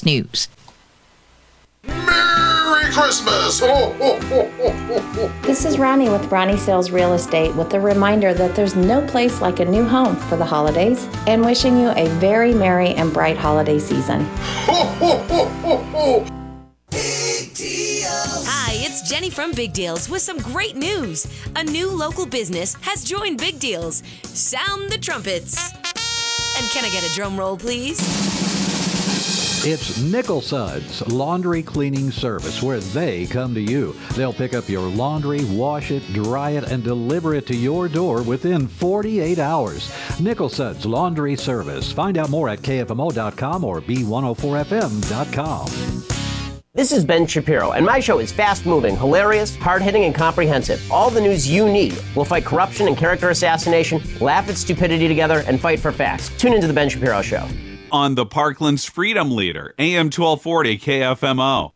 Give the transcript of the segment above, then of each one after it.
CBS News. Merry Christmas! Ho, ho, ho, this is Ronnie with Ronnie Sales Real Estate with a reminder that there's no place like a new home for the holidays and wishing you a very merry and bright holiday season. Hi, it's Jenny from Big Deals with some great news. A new local business has joined Big Deals. Sound the trumpets. And can I get a drum roll, please? It's Nickel Suds Laundry Cleaning Service, where they come to you. They'll pick up your laundry, wash it, dry it, and deliver it to your door within 48 hours. Nickel Suds Laundry Service. Find out more at KFMO.com or B104FM.com. This is Ben Shapiro, and my show is fast moving, hilarious, hard hitting, and comprehensive. All the news you need. We'll fight corruption and character assassination, laugh at stupidity together, and fight for facts. Tune into The Ben Shapiro Show on the Parkland's Freedom Leader, AM 1240 KFMO.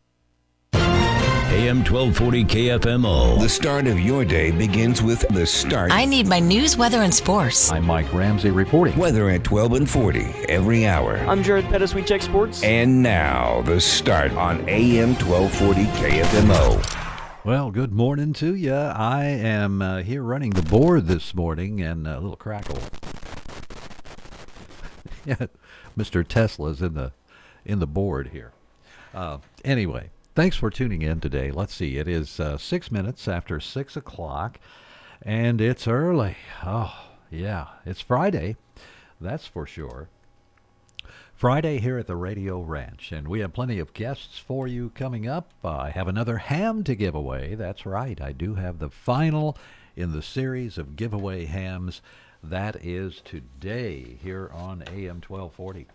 AM 1240 KFMO. The start of your day begins with the start. I need my news, weather, and sports. I'm Mike Ramsey reporting. Weather at 12 and 40 every hour. I'm Jared Pettis. We check sports. And now, the start on AM 1240 KFMO. Well, good morning to you. I am uh, here running the board this morning and a little crackle. yeah, Mr. Tesla's in the in the board here. Uh, anyway, thanks for tuning in today. Let's see, it is uh, six minutes after six o'clock, and it's early. Oh, yeah, it's Friday, that's for sure. Friday here at the Radio Ranch, and we have plenty of guests for you coming up. Uh, I have another ham to give away. That's right, I do have the final in the series of giveaway hams that is today here on AM 1240.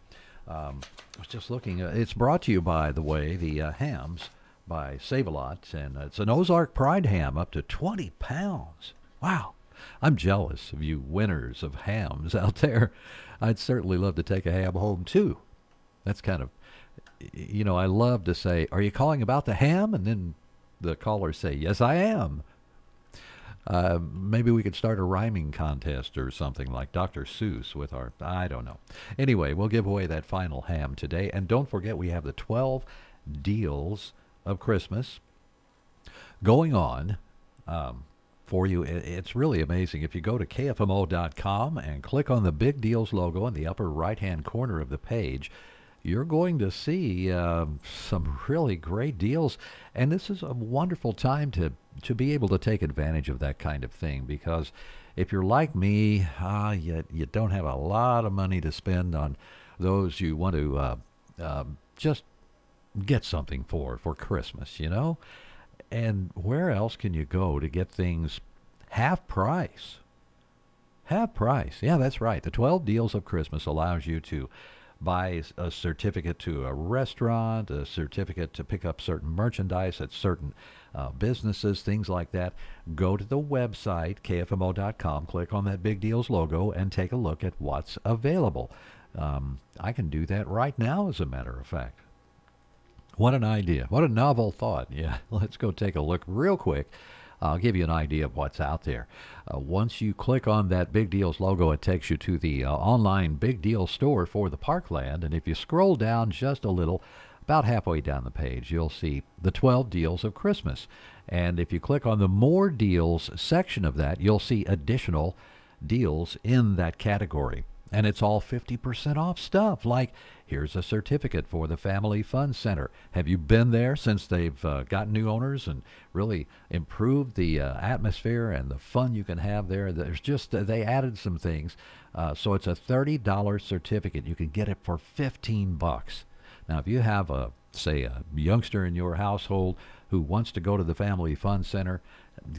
Um, I was just looking. Uh, it's brought to you by the way the uh, hams by Save a Lot, and it's an Ozark Pride ham up to 20 pounds. Wow. I'm jealous of you winners of hams out there. I'd certainly love to take a ham home too. That's kind of, you know, I love to say, "Are you calling about the ham?" And then the callers say, "Yes, I am." Uh, maybe we could start a rhyming contest or something like Dr. Seuss with our. I don't know. Anyway, we'll give away that final ham today. And don't forget, we have the 12 deals of Christmas going on. Um, for you. It's really amazing. If you go to KFMO.com and click on the Big Deals logo in the upper right hand corner of the page, you're going to see uh, some really great deals. And this is a wonderful time to to be able to take advantage of that kind of thing because if you're like me, uh, you, you don't have a lot of money to spend on those you want to uh, uh, just get something for for Christmas, you know? And where else can you go to get things half price? Half price. Yeah, that's right. The 12 deals of Christmas allows you to buy a certificate to a restaurant, a certificate to pick up certain merchandise at certain uh, businesses, things like that, go to the website, kfmo.com, click on that Big Deals logo, and take a look at what's available. Um, I can do that right now, as a matter of fact. What an idea. What a novel thought. Yeah, let's go take a look real quick. I'll give you an idea of what's out there. Uh, once you click on that Big Deals logo, it takes you to the uh, online Big Deal store for the Parkland. And if you scroll down just a little, about halfway down the page, you'll see the 12 deals of Christmas. And if you click on the More Deals section of that, you'll see additional deals in that category. And it's all 50% off stuff, like here's a certificate for the Family Fun Center. Have you been there since they've uh, got new owners and really improved the uh, atmosphere and the fun you can have there? There's just, uh, they added some things. Uh, so it's a $30 certificate. You can get it for 15 bucks. Now, if you have a, say, a youngster in your household who wants to go to the Family Fun Center,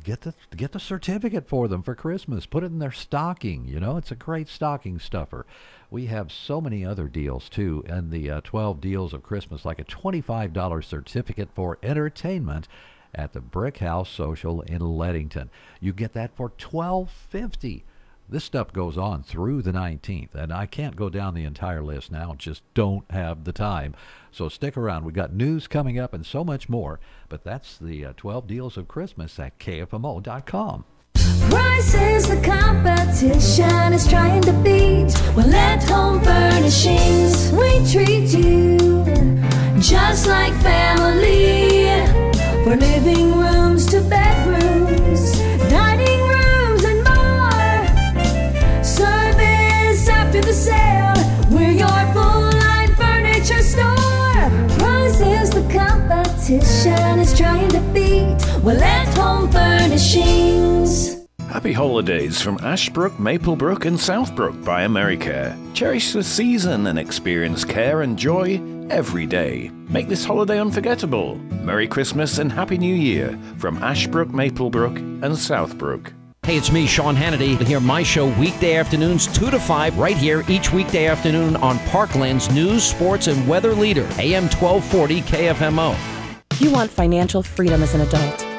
get the get the certificate for them for Christmas. Put it in their stocking. You know, it's a great stocking stuffer. We have so many other deals too, and the uh, 12 deals of Christmas, like a $25 certificate for entertainment at the Brick House Social in Leadington. You get that for 12.50. This stuff goes on through the 19th, and I can't go down the entire list now, just don't have the time. So stick around. We've got news coming up and so much more, but that's the uh, 12 deals of Christmas at KFMO.com. Prices the competition is trying to beat. Well, at Home Furnishings, we treat you just like family. For living rooms to bedrooms, Well, at Home Furnishings. Happy holidays from Ashbrook, Maplebrook, and Southbrook by Americare. Cherish the season and experience care and joy every day. Make this holiday unforgettable. Merry Christmas and Happy New Year from Ashbrook, Maplebrook, and Southbrook. Hey, it's me, Sean Hannity. To hear my show weekday afternoons, 2 to 5, right here each weekday afternoon on Parkland's news, sports, and weather leader, AM 1240 KFMO. You want financial freedom as an adult.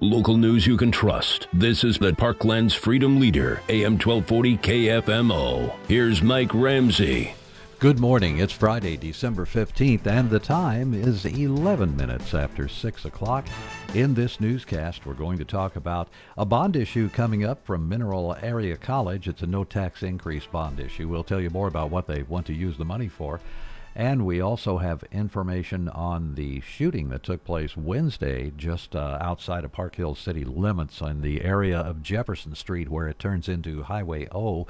Local news you can trust. This is the Parkland's Freedom Leader, AM 1240 KFMO. Here's Mike Ramsey. Good morning. It's Friday, December 15th, and the time is 11 minutes after 6 o'clock. In this newscast, we're going to talk about a bond issue coming up from Mineral Area College. It's a no tax increase bond issue. We'll tell you more about what they want to use the money for. And we also have information on the shooting that took place Wednesday just uh, outside of Park Hill city limits in the area of Jefferson Street where it turns into Highway O.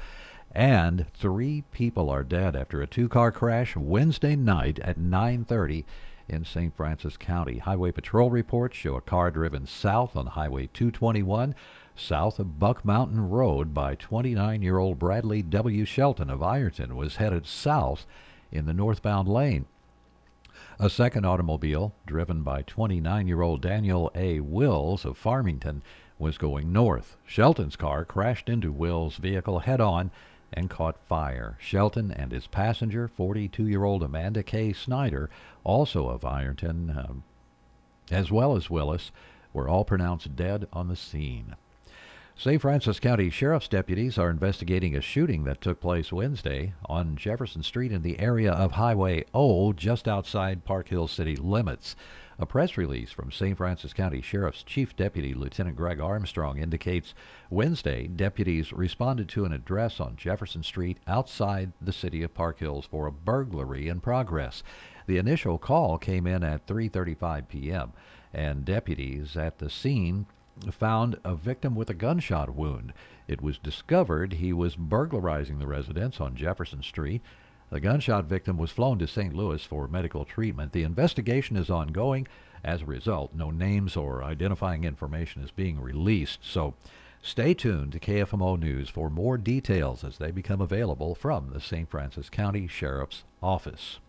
And three people are dead after a two-car crash Wednesday night at 9:30 in St. Francois County. Highway Patrol reports show a car driven south on Highway 221 south of Buck Mountain Road by 29-year-old Bradley W. Shelton of Ironton was headed south in the northbound lane. A second automobile, driven by 29 year old Daniel A. Wills of Farmington, was going north. Shelton's car crashed into Wills' vehicle head on and caught fire. Shelton and his passenger, 42 year old Amanda K. Snyder, also of Ironton, um, as well as Willis, were all pronounced dead on the scene. St. Francois County Sheriff's deputies are investigating a shooting that took place Wednesday on Jefferson Street in the area of Highway O, just outside Park Hill city limits. A press release from St. Francois County Sheriff's Chief Deputy Lieutenant Greg Armstrong indicates Wednesday deputies responded to an address on Jefferson Street outside the city of Park Hills for a burglary in progress. The initial call came in at 3:35 p.m. and deputies at the scene found a victim with a gunshot wound. It was discovered he was burglarizing the residence on Jefferson Street. The gunshot victim was flown to St. Louis for medical treatment. The investigation is ongoing. As a result, no names or identifying information is being released. So stay tuned to KFMO News for more details as they become available from the St. Francois County Sheriff's Office.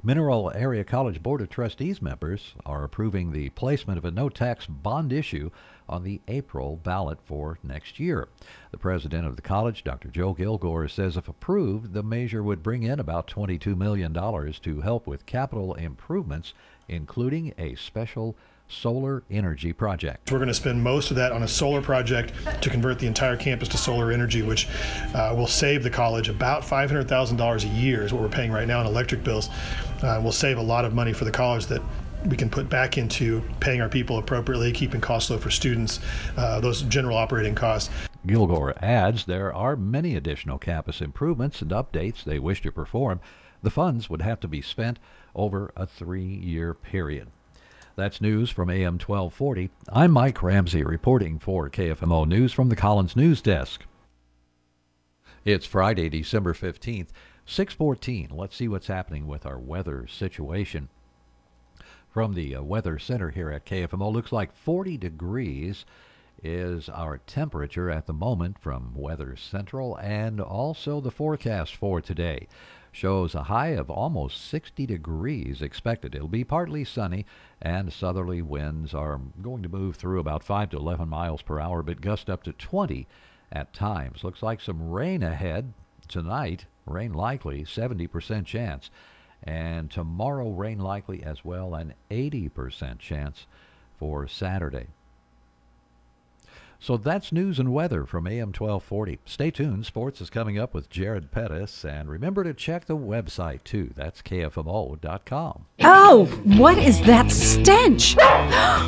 Mineral Area College Board of Trustees members are approving the placement of a no tax bond issue on the April ballot for next year. The president of the college, Dr. Joe Gilgour, says if approved, the measure would bring in about $22 million to help with capital improvements, including a special solar energy project. We're going to spend most of that on a solar project to convert the entire campus to solar energy, which uh, will save the college about $500,000 a year, is what we're paying right now in electric bills. Uh, will save a lot of money for the college that we can put back into paying our people appropriately, keeping costs low for students, uh, those general operating costs. Gilgour adds there are many additional campus improvements and updates they wish to perform. The funds would have to be spent over a three year period. That's news from AM 1240. I'm Mike Ramsey reporting for KFMO News from the Collins News Desk. It's Friday, December 15th, 614. Let's see what's happening with our weather situation. From the uh, Weather Center here at KFMO, looks like 40 degrees is our temperature at the moment from Weather Central and also the forecast for today shows a high of almost 60 degrees expected. It'll be partly sunny, and southerly winds are going to move through about 5 to 11 miles per hour, but gust up to 20 at times. Looks like some rain ahead tonight. Rain likely, 70% chance. And tomorrow, rain likely as well, an 80% chance for Saturday. So that's news and weather from AM 1240. Stay tuned. Sports is coming up with Jared Pettis. And remember to check the website too. That's KFMO.com. Oh, what is that stench?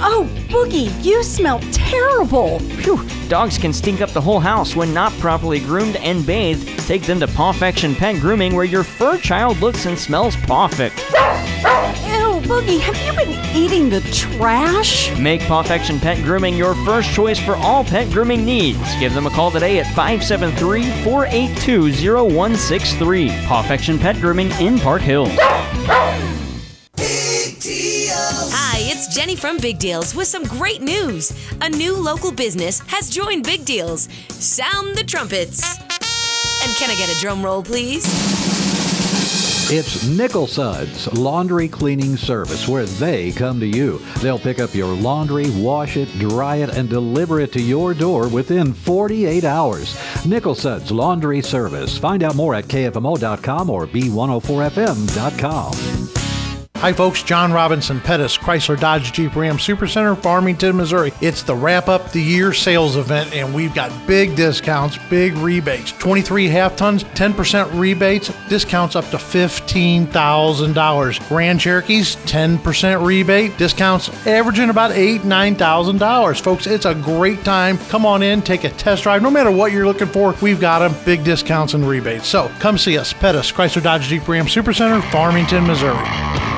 Oh, Boogie, you smell terrible. Phew, dogs can stink up the whole house when not properly groomed and bathed. Take them to Pawfection Pet Grooming where your fur child looks and smells perfect. Ew, Boogie, have you been eating the trash? Make Pawfection Pet Grooming your first choice for all pet grooming needs. Give them a call today at 573 482 0163. Pawfection Pet Grooming in Park Hill. Hi, it's Jenny from Big Deals with some great news. A new local business has joined Big Deals. Sound the trumpets. And can I get a drum roll, please? It's Nickel Suds Laundry Cleaning Service where they come to you. They'll pick up your laundry, wash it, dry it, and deliver it to your door within 48 hours. Nickel Suds Laundry Service. Find out more at KFMO.com or B104FM.com. Hi, folks. John Robinson Pettis, Chrysler Dodge Jeep Ram Supercenter, Farmington, Missouri. It's the wrap up the year sales event, and we've got big discounts, big rebates. 23 half tons, 10% rebates, discounts up to $15,000. Grand Cherokees, 10% rebate, discounts averaging about eight, $9,000. Folks, it's a great time. Come on in, take a test drive. No matter what you're looking for, we've got them. Big discounts and rebates. So come see us. Pettis, Chrysler Dodge Jeep Ram Supercenter, Farmington, Missouri.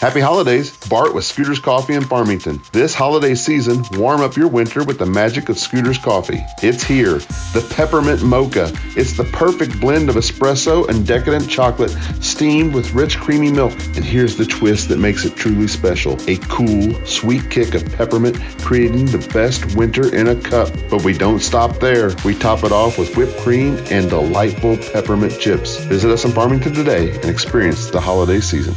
Happy holidays, Bart with Scooters Coffee in Farmington. This holiday season, warm up your winter with the magic of Scooters Coffee. It's here, the Peppermint Mocha. It's the perfect blend of espresso and decadent chocolate, steamed with rich creamy milk. And here's the twist that makes it truly special a cool, sweet kick of peppermint, creating the best winter in a cup. But we don't stop there. We top it off with whipped cream and delightful peppermint chips. Visit us in Farmington today and experience the holiday season.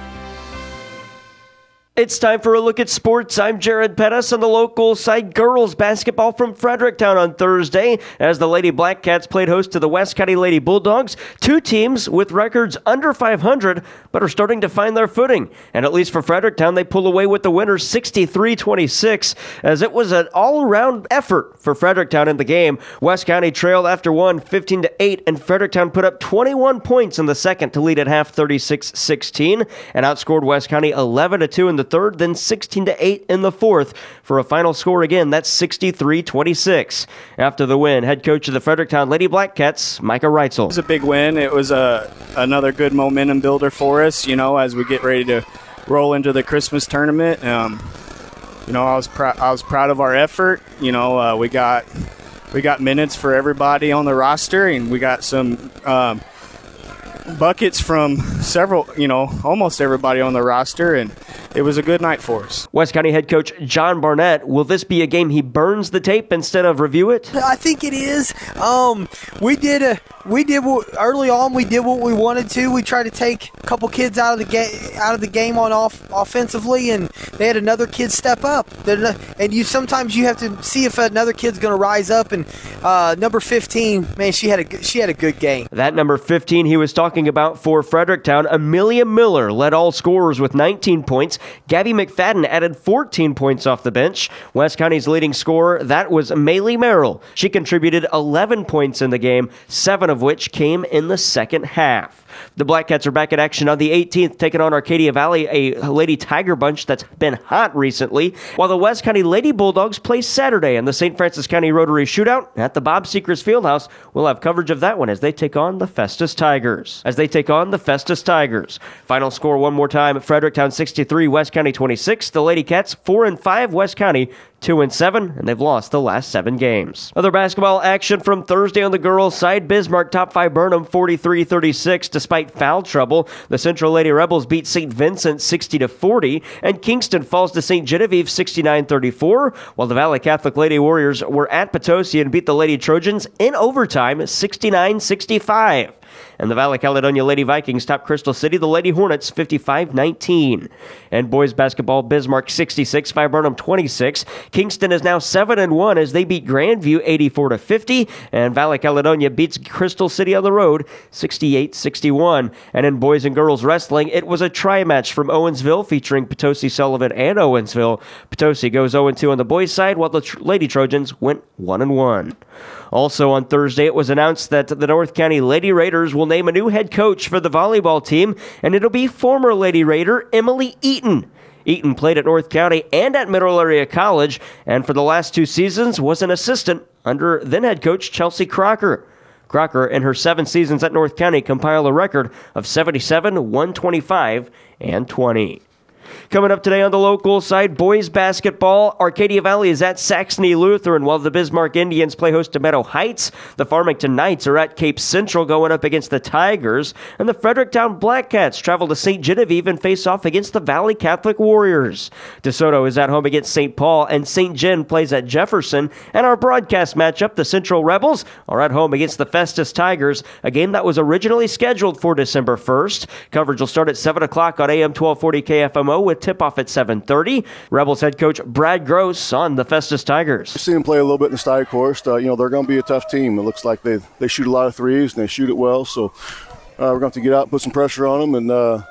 It's time for a look at sports. I'm Jared Pettis on the local side girls basketball from Fredericktown on Thursday as the Lady Black Cats played host to the West County Lady Bulldogs. Two teams with records under 500 but are starting to find their footing. And at least for Fredericktown, they pull away with the winner 63-26 as it was an all-around effort for Fredericktown in the game. West County trailed after one 15 to 8 and Fredericktown put up 21 points in the second to lead at half 36-16 and outscored West County 11 to 2 in the third, then 16 to 8 in the fourth for a final score again. That's 63 26. After the win, head coach of the Fredericktown Lady Black Cats, Micah Reitzel. It was a big win. It was a, another good momentum builder for us, you know, as we get ready to roll into the Christmas tournament. Um, you know, I was pr- I was proud of our effort. You know, uh, we got we got minutes for everybody on the roster, and we got some um, buckets from several, you know, almost everybody on the roster, and it was a good night for us. West County head coach John Barnett. Will this be a game he burns the tape instead of review it? I think it is. Um, we did a we did what, early on. We did what we wanted to. We tried to take a couple kids out of the game out of the game on off offensively, and they had another kid step up. And you sometimes you have to see if another kid's going to rise up. And uh, number 15, man, she had a she had a good game. That number 15 he was talking about for Fredericktown, Amelia Miller led all scorers with 19 points. Gabby McFadden added 14 points off the bench. West County's leading scorer that was Maylee Merrill. She contributed 11 points in the game, seven of which came in the second half. The Black Cats are back in action on the 18th, taking on Arcadia Valley, a Lady Tiger bunch that's been hot recently, while the West County Lady Bulldogs play Saturday in the St. Francois County Rotary Shootout at the Bob Seekers Fieldhouse. We'll have coverage of that one as they take on the Festus Tigers. As they take on the Festus Tigers. Final score one more time: Fredericktown 63, West County 26. The Lady Cats 4 and 5, West County two and seven, and they've lost the last seven games. Other basketball action from Thursday on the girls' side: Bismarck top five Burnham 43-36. Despite foul trouble, the Central Lady Rebels beat St. Vincent 60 to 40, and Kingston falls to St. Genevieve 69-34. While the Valley Catholic Lady Warriors were at Potosi and beat the Lady Trojans in overtime 69-65 and the Valley Caledonia Lady Vikings top Crystal City, the Lady Hornets 55 19. And boys basketball, Bismarck 66, Burnham 26. Kingston is now 7 and 1 as they beat Grandview 84 to 50, and Valley Caledonia beats Crystal City on the road 68 61. And in boys and girls wrestling, it was a try match from Owensville featuring Potosi Sullivan and Owensville. Potosi goes 0 2 on the boys' side, while the Lady Trojans went 1 and 1. Also on Thursday, it was announced that the North County Lady Raiders will name a new head coach for the volleyball team, and it'll be former Lady Raider Emily Eaton. Eaton played at North County and at Mineral Area College, and for the last two seasons was an assistant under then head coach Chelsea Crocker. Crocker, in her seven seasons at North County, compiled a record of 77, 125, and 20. Coming up today on the local side, boys basketball. Arcadia Valley is at Saxony Lutheran, while the Bismarck Indians play host to Meadow Heights. The Farmington Knights are at Cape Central going up against the Tigers. And the Fredericktown Black Cats travel to St. Genevieve and face off against the Valley Catholic Warriors. DeSoto is at home against St. Paul, and St. Gen plays at Jefferson. And our broadcast matchup, the Central Rebels, are at home against the Festus Tigers, a game that was originally scheduled for December 1st. Coverage will start at 7 o'clock on AM 1240 KFMO with tip-off at 7.30. Rebels head coach Brad Gross on the Festus Tigers. I've seen them play a little bit in the course. Uh, you know, they're going to be a tough team. It looks like they, they shoot a lot of threes and they shoot it well. So uh, we're going to have to get out and put some pressure on them and uh,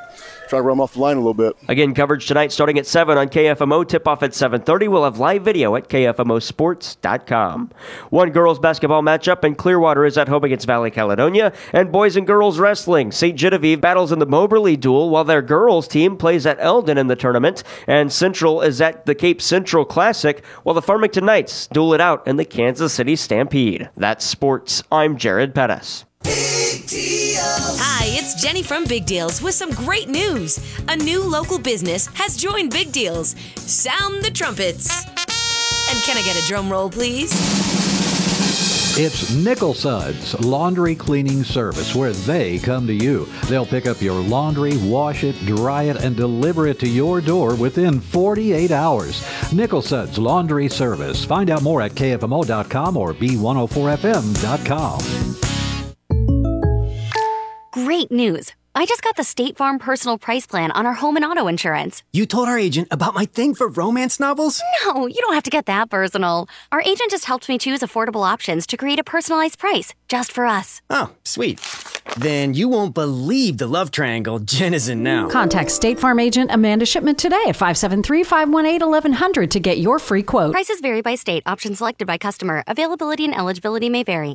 try to run them off the line a little bit. Again, coverage tonight starting at 7 on KFMO. Tip off at 7.30. We'll have live video at KFMOsports.com. One girls basketball matchup, and Clearwater is at home against Valley Caledonia. And boys and girls wrestling. St. Genevieve battles in the Moberly duel, while their girls team plays at Eldon in the tournament. And Central is at the Cape Central Classic, while the Farmington Knights duel it out in the Kansas City Stampede. That's sports. I'm Jared Pettis. It's Jenny from Big Deals with some great news. A new local business has joined Big Deals. Sound the trumpets. And can I get a drum roll, please? It's Nickel Suds Laundry Cleaning Service where they come to you. They'll pick up your laundry, wash it, dry it, and deliver it to your door within 48 hours. Nickel Suds Laundry Service. Find out more at KFMO.com or B104FM.com. Great news! I just got the State Farm personal price plan on our home and auto insurance. You told our agent about my thing for romance novels? No, you don't have to get that personal. Our agent just helped me choose affordable options to create a personalized price just for us. Oh, sweet. Then you won't believe the love triangle Jen is in now. Contact State Farm agent Amanda Shipment today at 573 518 1100 to get your free quote. Prices vary by state, options selected by customer. Availability and eligibility may vary.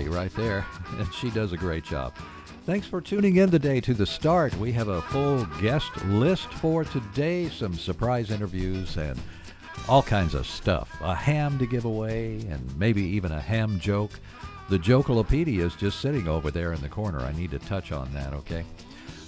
Kelly right there, and she does a great job. Thanks for tuning in today to the start. We have a full guest list for today, some surprise interviews, and all kinds of stuff. A ham to give away, and maybe even a ham joke. The Jokalopedia is just sitting over there in the corner. I need to touch on that, okay?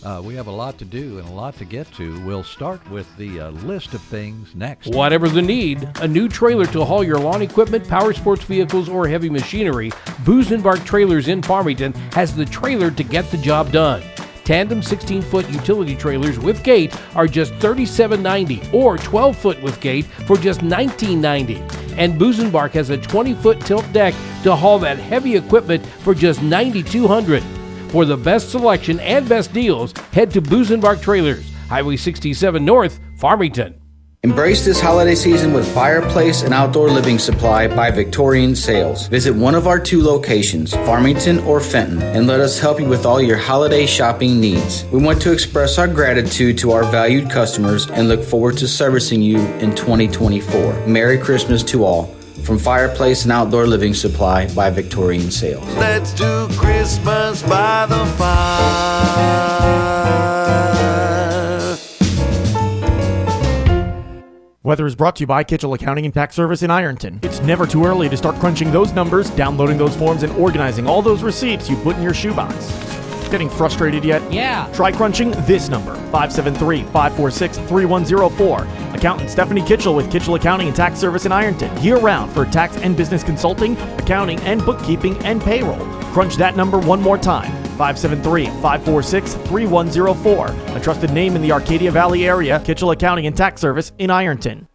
Uh, we have a lot to do and a lot to get to. We'll start with the uh, list of things next. Whatever the need, a new trailer to haul your lawn equipment, power sports vehicles, or heavy machinery, Busenbark Trailers in Farmington has the trailer to get the job done. Tandem 16 foot utility trailers with gate are just $37.90 or 12 foot with gate for just $19.90. And Busenbark has a 20 foot tilt deck to haul that heavy equipment for just $9,200. For the best selection and best deals, head to Busenbark Trailers, Highway 67 North, Farmington. Embrace this holiday season with Fireplace and Outdoor Living Supply by Victorian Sales. Visit one of our two locations, Farmington or Fenton, and let us help you with all your holiday shopping needs. We want to express our gratitude to our valued customers and look forward to servicing you in 2024. Merry Christmas to all. From Fireplace and Outdoor Living Supply by Victorian Sales. Let's do Christmas by the fire. Weather is brought to you by Kitchell Accounting and Tax Service in Ironton. It's never too early to start crunching those numbers, downloading those forms, and organizing all those receipts you put in your shoebox. Getting frustrated yet? Yeah. Try crunching this number 573 546 3104. Accountant Stephanie Kitchell with Kitchell Accounting and Tax Service in Ironton. Year round for tax and business consulting, accounting, and bookkeeping and payroll. Crunch that number one more time 573 546 3104. A trusted name in the Arcadia Valley area, Kitchell Accounting and Tax Service in Ironton.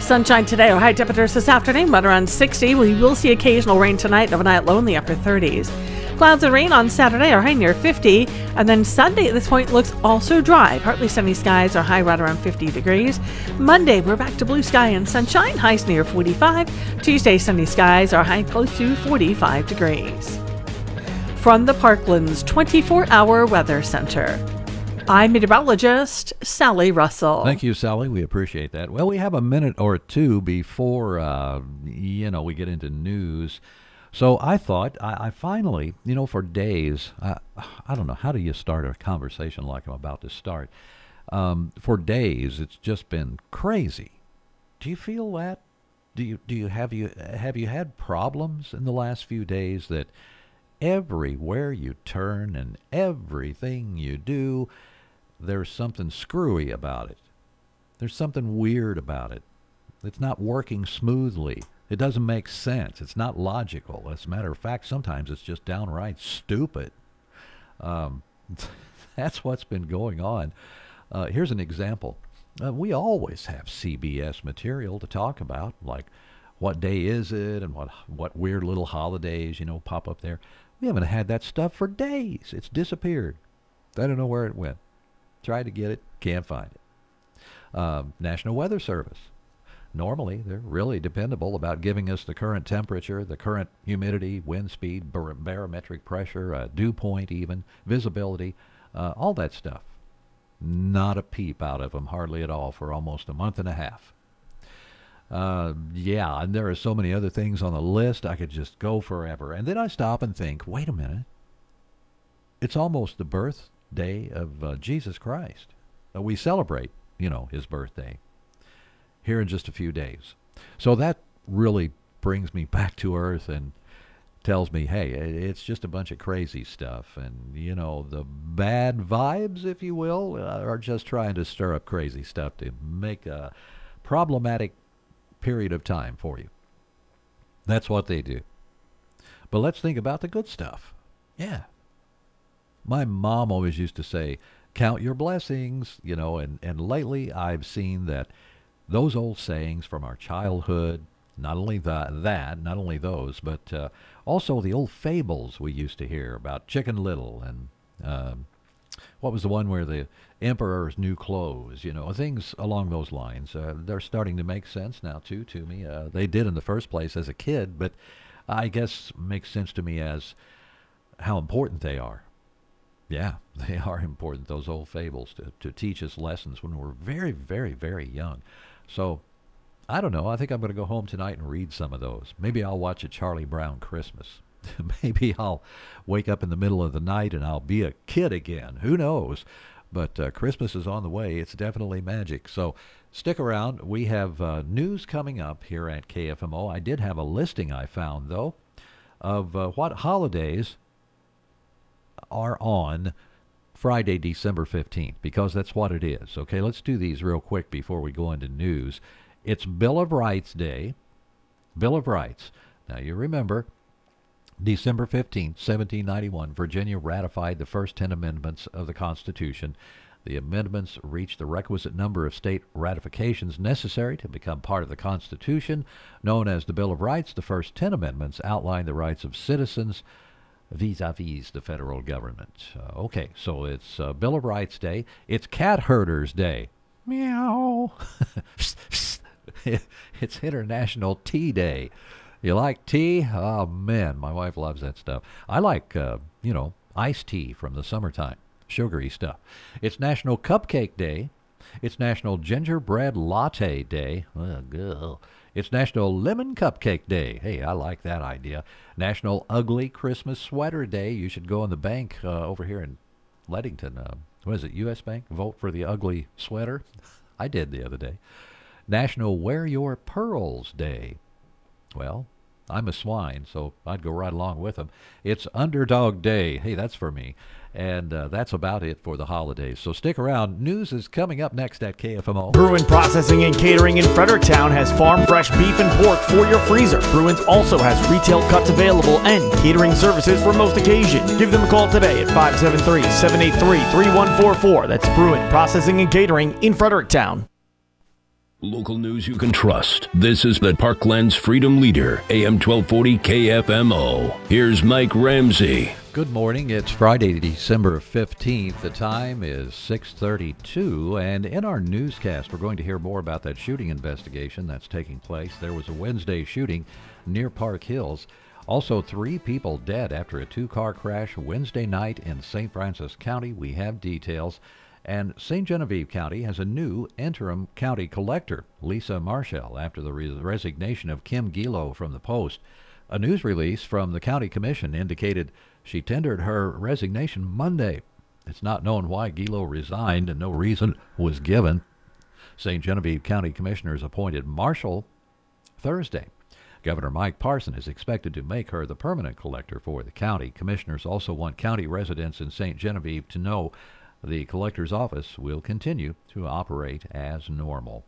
Sunshine today, or high temperatures this afternoon, but around 60. We will see occasional rain tonight, overnight low in the upper 30s. Clouds and rain on Saturday are high near 50, and then Sunday at this point looks also dry. Partly sunny skies are high right around 50 degrees. Monday, we're back to blue sky and sunshine, highs near 45. Tuesday, sunny skies are high close to 45 degrees. From the Parklands 24 hour weather center. I'm meteorologist Sally Russell. Thank you, Sally. We appreciate that. Well, we have a minute or two before uh, you know we get into news. So I thought I, I finally, you know, for days, I, I don't know how do you start a conversation like I'm about to start. Um, for days, it's just been crazy. Do you feel that? Do you do you have you have you had problems in the last few days that everywhere you turn and everything you do, there's something screwy about it. There's something weird about it. It's not working smoothly. It doesn't make sense. It's not logical. As a matter of fact, sometimes it's just downright stupid. Um, that's what's been going on. Uh, here's an example. Uh, we always have CBS material to talk about, like what day is it and what what weird little holidays you know pop up there. We haven't had that stuff for days. It's disappeared. I don't know where it went. Tried to get it, can't find it. Um, National Weather Service. Normally, they're really dependable about giving us the current temperature, the current humidity, wind speed, bar- barometric pressure, uh, dew point, even visibility, uh, all that stuff. Not a peep out of them, hardly at all, for almost a month and a half. Uh, yeah, and there are so many other things on the list. I could just go forever. And then I stop and think, wait a minute. It's almost the birthday of uh, Jesus Christ. Uh, we celebrate, you know, his birthday here in just a few days. So that really brings me back to earth and tells me, hey, it's just a bunch of crazy stuff. And, you know, the bad vibes, if you will, uh, are just trying to stir up crazy stuff to make a problematic period of time for you. That's what they do. But let's think about the good stuff. Yeah. My mom always used to say, count your blessings, you know, and, and lately I've seen that those old sayings from our childhood, not only that, that not only those, but uh, also the old fables we used to hear about Chicken Little and um, what was the one where the emperor's new clothes, you know, things along those lines. Uh, they're starting to make sense now too to me. Uh, they did in the first place as a kid, but I guess makes sense to me as how important they are. Yeah, they are important, those old fables, to, to teach us lessons when we're very, very, very young. So I don't know. I think I'm going to go home tonight and read some of those. Maybe I'll watch a Charlie Brown Christmas. Maybe I'll wake up in the middle of the night and I'll be a kid again. Who knows? But uh, Christmas is on the way. It's definitely magic. So stick around. We have uh, news coming up here at KFMO. I did have a listing I found, though, of uh, what holidays are on Friday, December 15th, because that's what it is. Okay, let's do these real quick before we go into news. It's Bill of Rights Day. Bill of Rights. Now, you remember, December 15, 1791, Virginia ratified the first 10 amendments of the Constitution. The amendments reached the requisite number of state ratifications necessary to become part of the Constitution. Known as the Bill of Rights, the first 10 amendments outline the rights of citizens vis-a-vis the federal government. Uh, okay, so it's uh, Bill of Rights Day. It's Cat Herders Day. Meow. it's International Tea Day. You like tea? Oh man, my wife loves that stuff. I like, uh, you know, iced tea from the summertime, sugary stuff. It's National Cupcake Day. It's National Gingerbread Latte Day. Ugh, it's National Lemon Cupcake Day. Hey, I like that idea. National Ugly Christmas Sweater Day. You should go in the bank uh, over here in Leadington. Uh, what is it, U.S. Bank? Vote for the ugly sweater. I did the other day. National Wear Your Pearls Day. Well, I'm a swine, so I'd go right along with them. It's Underdog Day. Hey, that's for me. And uh, that's about it for the holidays. So stick around. News is coming up next at KFMO. Bruin Processing and Catering in Fredericktown has farm fresh beef and pork for your freezer. Bruins also has retail cuts available and catering services for most occasions. Give them a call today at 573 783 3144. That's Bruin Processing and Catering in Fredericktown. Local news you can trust. This is the Parkland's Freedom Leader, AM 1240 KFMO. Here's Mike Ramsey. Good morning. It's Friday, December 15th. The time is 6:32 and in our newscast we're going to hear more about that shooting investigation that's taking place. There was a Wednesday shooting near Park Hills. Also, three people dead after a two-car crash Wednesday night in St. Francois County. We have details. And St. Genevieve County has a new interim county collector, Lisa Marshall, after the re- resignation of Kim Gilo from the post. A news release from the county commission indicated she tendered her resignation Monday. It's not known why Gilo resigned and no reason was given. St. Genevieve County Commissioners appointed Marshall Thursday. Governor Mike Parson is expected to make her the permanent collector for the county. Commissioners also want county residents in St. Genevieve to know the collector's office will continue to operate as normal.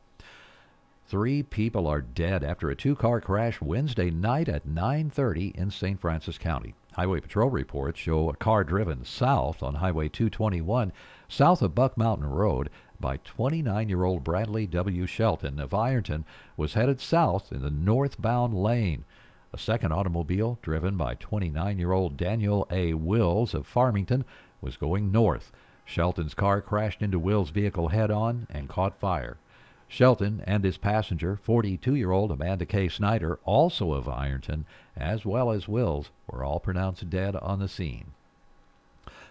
Three people are dead after a two-car crash Wednesday night at 9:30 in St. Francois County. Highway Patrol reports show a car driven south on Highway 221 south of Buck Mountain Road by 29-year-old Bradley W. Shelton of Ironton was headed south in the northbound lane. A second automobile, driven by 29-year-old Daniel A. Wills of Farmington, was going north. Shelton's car crashed into Will's vehicle head on and caught fire. Shelton and his passenger, 42 year old Amanda K. Snyder, also of Ironton, as well as Wills, were all pronounced dead on the scene.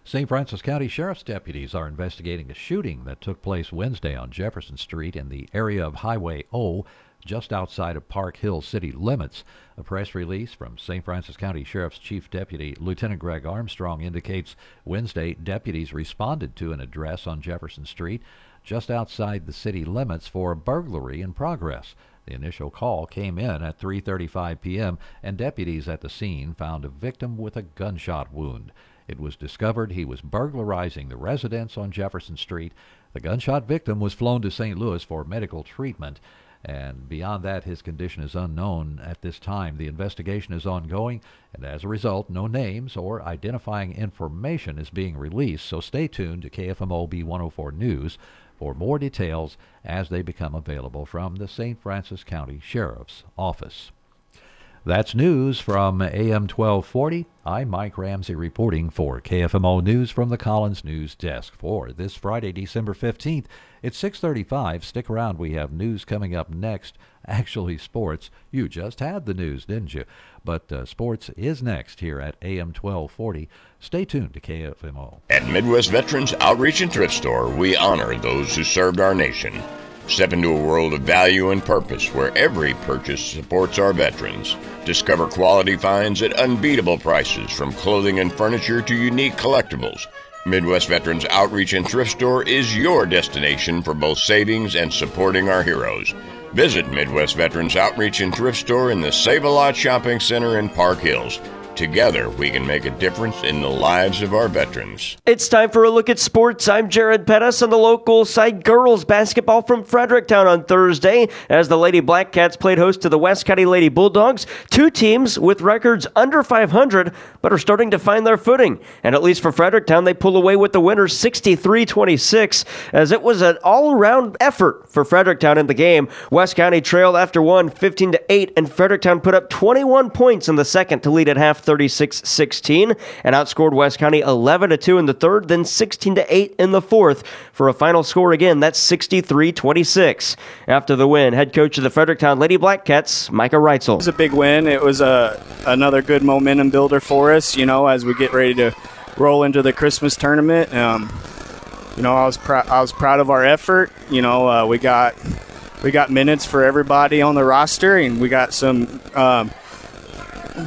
St. Francois County Sheriff's deputies are investigating a shooting that took place Wednesday on Jefferson Street in the area of Highway O, just outside of Park Hill city limits. A press release from St. Francois County Sheriff's Chief Deputy Lieutenant Greg Armstrong indicates Wednesday deputies responded to an address on Jefferson Street just outside the city limits for a burglary in progress. The initial call came in at 3:35 p.m. and deputies at the scene found a victim with a gunshot wound. It was discovered he was burglarizing the residence on Jefferson Street. The gunshot victim was flown to St. Louis for medical treatment. And beyond that, his condition is unknown at this time. The investigation is ongoing, and as a result, no names or identifying information is being released. So stay tuned to KFMO B104 News for more details as they become available from the St. Francois County Sheriff's Office. That's news from AM 1240. I'm Mike Ramsey reporting for KFMO News from the Collins News Desk for this Friday, December 15th. It's 6:35. Stick around. We have news coming up next. Actually, sports. You just had the news, didn't you? But uh, sports is next here at AM 1240. Stay tuned to KFMO. At Midwest Veterans Outreach and Thrift Store, we honor those who served our nation. Step into a world of value and purpose where every purchase supports our veterans. Discover quality finds at unbeatable prices from clothing and furniture to unique collectibles. Midwest Veterans Outreach and Thrift Store is your destination for both savings and supporting our heroes. Visit Midwest Veterans Outreach and Thrift Store in the Save a Lot Shopping Center in Park Hills. Together, we can make a difference in the lives of our veterans. It's time for a look at sports. I'm Jared Pettis on the local side girls basketball from Fredericktown on Thursday as the Lady Black Cats played host to the West County Lady Bulldogs. Two teams with records under 500 but are starting to find their footing. And at least for Fredericktown, they pull away with the winner 63 26 as it was an all around effort for Fredericktown in the game. West County trailed after one 15 to 8 and Fredericktown put up 21 points in the second to lead at half 36 16 and outscored West County 11 to 2 in the third, then 16 to 8 in the fourth for a final score again. That's 63 26. After the win, head coach of the Fredericktown Lady Black Cats, Micah Reitzel. It was a big win. It was a another good momentum builder for us. You know, as we get ready to roll into the Christmas tournament. Um, you know, I was proud. I was proud of our effort. You know, uh, we got we got minutes for everybody on the roster, and we got some. Um,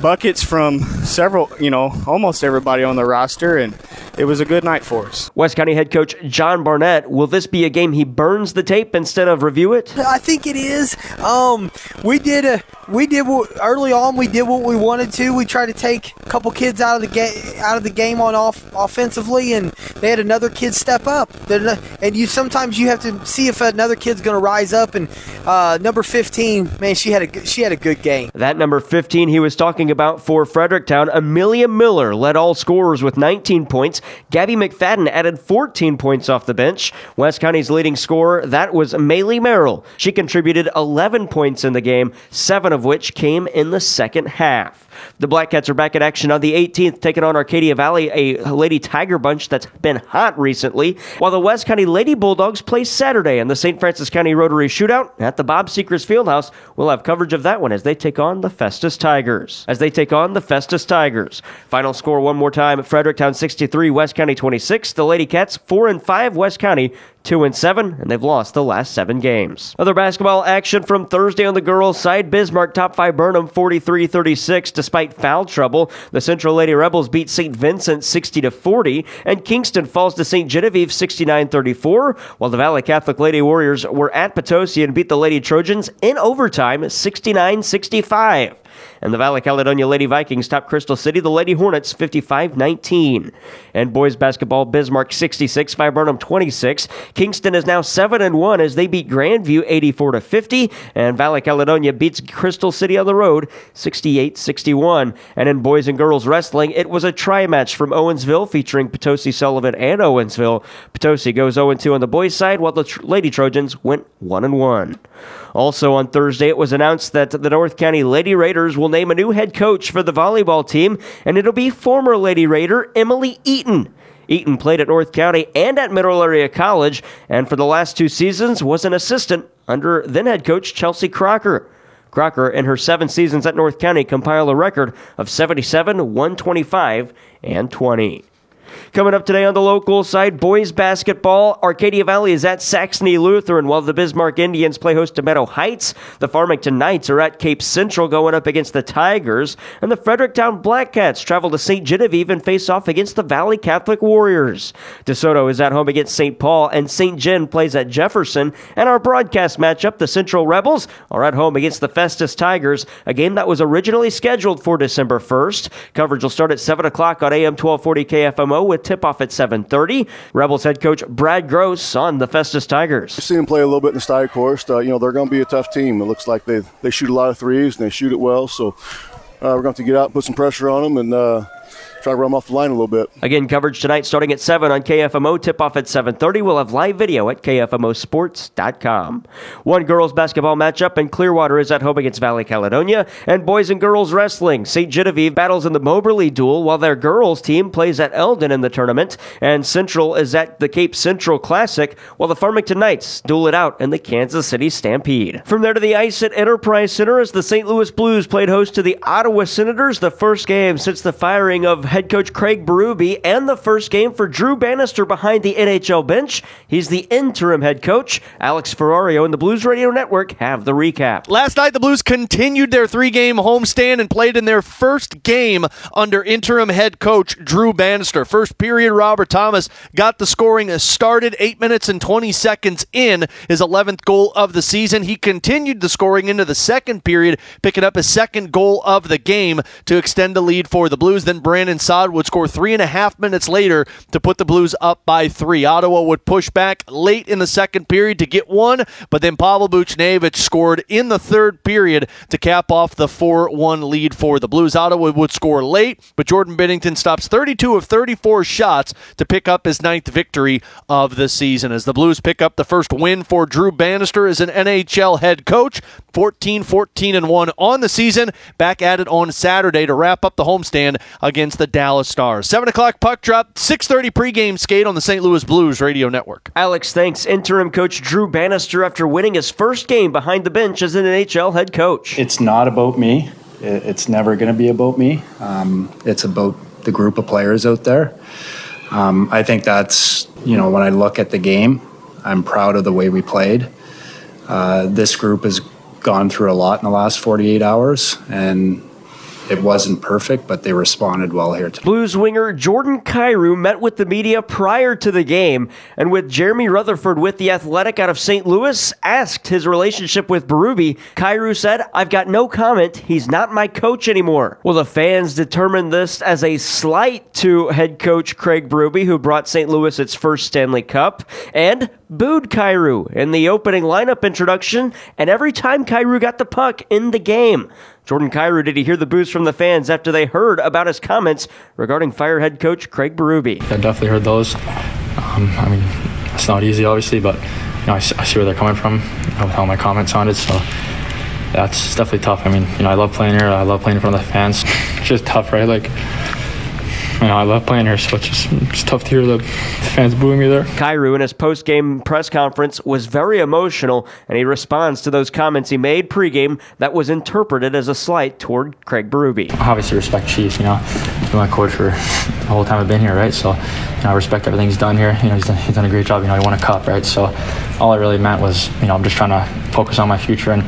buckets from several, you know, almost everybody on the roster, and it was a good night for us. West County head coach John Barnett. Will this be a game he burns the tape instead of review it? I think it is. Um, we did a we did what, early on. We did what we wanted to. We tried to take a couple kids out of the game out of the game on off offensively, and they had another kid step up. And you sometimes you have to see if another kid's going to rise up. And uh, number 15, man, she had a she had a good game. That number 15 he was talking about for Fredericktown, Amelia Miller led all scorers with 19 points. Gabby McFadden added 14 points off the bench. West County's leading scorer, that was Maylee Merrill. She contributed 11 points in the game, seven of which came in the second half. The Black Cats are back in action on the 18th, taking on Arcadia Valley, a Lady Tiger bunch that's been hot recently, while the West County Lady Bulldogs play Saturday in the St. Francois County Rotary Shootout at the Bob Seekers Fieldhouse. We'll have coverage of that one as they take on the Festus Tigers. As they take on the Festus Tigers. Final score one more time: Fredericktown 63, West County 26. The Lady Cats 4 and 5, West County 2 and 7, and they've lost the last seven games. Other basketball action from Thursday on the girls' side Bismarck top Viburnum 43 36. Despite foul trouble, the Central Lady Rebels beat St. Vincent 60 to 40, and Kingston falls to St. Genevieve 69 34, while the Valley Catholic Lady Warriors were at Potosi and beat the Lady Trojans in overtime 69 65 and the Valley Caledonia Lady Vikings top Crystal City, the Lady Hornets 55 19. And boys basketball, Bismarck 66, Viburnum 26. Kingston is now 7 and 1 as they beat Grandview 84 to 50, and Valley Caledonia beats Crystal City on the road 68 61. And in boys and girls wrestling, it was a tri match from Owensville featuring Potosi Sullivan and Owensville. Potosi goes 0 2 on the boys' side, while the Lady Trojans went 1 and 1. Also on Thursday, it was announced that the North County Lady Raiders will name a new head coach for the volleyball team, and it'll be former Lady Raider Emily Eaton. Eaton played at North County and at Mineral Area College, and for the last two seasons was an assistant under then head coach Chelsea Crocker. Crocker, in her seven seasons at North County, compiled a record of 77, 125, and 20. Coming up today on the local side, boys basketball. Arcadia Valley is at Saxony Lutheran, while the Bismarck Indians play host to Meadow Heights. The Farmington Knights are at Cape Central going up against the Tigers. And the Fredericktown Blackcats travel to St. Genevieve and face off against the Valley Catholic Warriors. DeSoto is at home against St. Paul, and St. John plays at Jefferson. And our broadcast matchup, the Central Rebels, are at home against the Festus Tigers, a game that was originally scheduled for December 1st. Coverage will start at 7 o'clock on AM 1240 KFMO with tip-off at 7.30. Rebels head coach Brad Gross on the Festus Tigers. I've seen them play a little bit in the Stag course. Uh, you know, they're going to be a tough team. It looks like they, they shoot a lot of threes and they shoot it well. So uh, we're going to have to get out and put some pressure on them and uh, try to run off the line a little bit. Again, coverage tonight starting at 7 on KFMO. Tip off at 7.30. We'll have live video at KFMOsports.com. One girls basketball matchup, and Clearwater is at home against Valley Caledonia. And boys and girls wrestling. St. Genevieve battles in the Moberly duel, while their girls team plays at Eldon in the tournament. And Central is at the Cape Central Classic, while the Farmington Knights duel it out in the Kansas City Stampede. From there to the ice at Enterprise Center as the St. Louis Blues played host to the Ottawa Senators, the first game since the firing of head coach Craig Berube and the first game for Drew Bannister behind the NHL bench. He's the interim head coach. Alex Ferrario and the Blues Radio Network have the recap. Last night, the Blues continued their three game homestand and played in their first game under interim head coach Drew Bannister. First period, Robert Thomas got the scoring started eight minutes and 20 seconds in his 11th goal of the season. He continued the scoring into the second period, picking up his second goal of the game to extend the lead for the Blues. Then Brandon Saad would score three and a half minutes later to put the Blues up by three. Ottawa would push back late in the second period to get one, but then Pavel Buchnevich scored in the third period to cap off the 4 1 lead for the Blues. Ottawa would score late, but Jordan Binnington stops 32 of 34 shots to pick up his ninth victory of the season. As the Blues pick up the first win for Drew Bannister as an NHL head coach, 14 14 and 1 on the season. Back at it on Saturday to wrap up the homestand against the Dallas Stars. 7 o'clock puck drop, 6.30 pregame skate on the St. Louis Blues radio network. Alex thanks interim coach Drew Bannister after winning his first game behind the bench as an NHL head coach. It's not about me. It's never going to be about me. Um, it's about the group of players out there. Um, I think that's, you know, when I look at the game, I'm proud of the way we played. Uh, this group has gone through a lot in the last 48 hours, and it wasn't perfect, but they responded well here today. Blues winger Jordan Kyrou met with the media prior to the game, and with Jeremy Rutherford with the Athletic out of St. Louis, asked his relationship with Berube. Kyrou said, "I've got no comment. He's not my coach anymore." Well, the fans determined this as a slight to head coach Craig Berube, who brought St. Louis its first Stanley Cup, and booed Kyrou in the opening lineup introduction, and every time Kyrou got the puck in the game. Jordan Kyrou did he hear the boos from the fans after they heard about his comments regarding Fire head coach Craig Berube. I definitely heard those. Um, I mean, it's not easy, obviously, but you know, I, I see where they're coming from uh, with how my comments sounded. So that's definitely tough. I mean, you know, I love playing here. I love playing in front of the fans. It's just tough, right? Like, you know, I love playing here, so it's just it's tough to hear the fans booing me there. Kyrou in his post-game press conference was very emotional, and he responds to those comments he made pregame that was interpreted as a slight toward Craig Berube. obviously respect Chief. You know, he's been my coach for the whole time I've been here, right? So, you know, I respect everything he's done here. You know, he's done, he's done a great job. You know, he won a cup, right? So, all I really meant was, you know, I'm just trying to focus on my future and,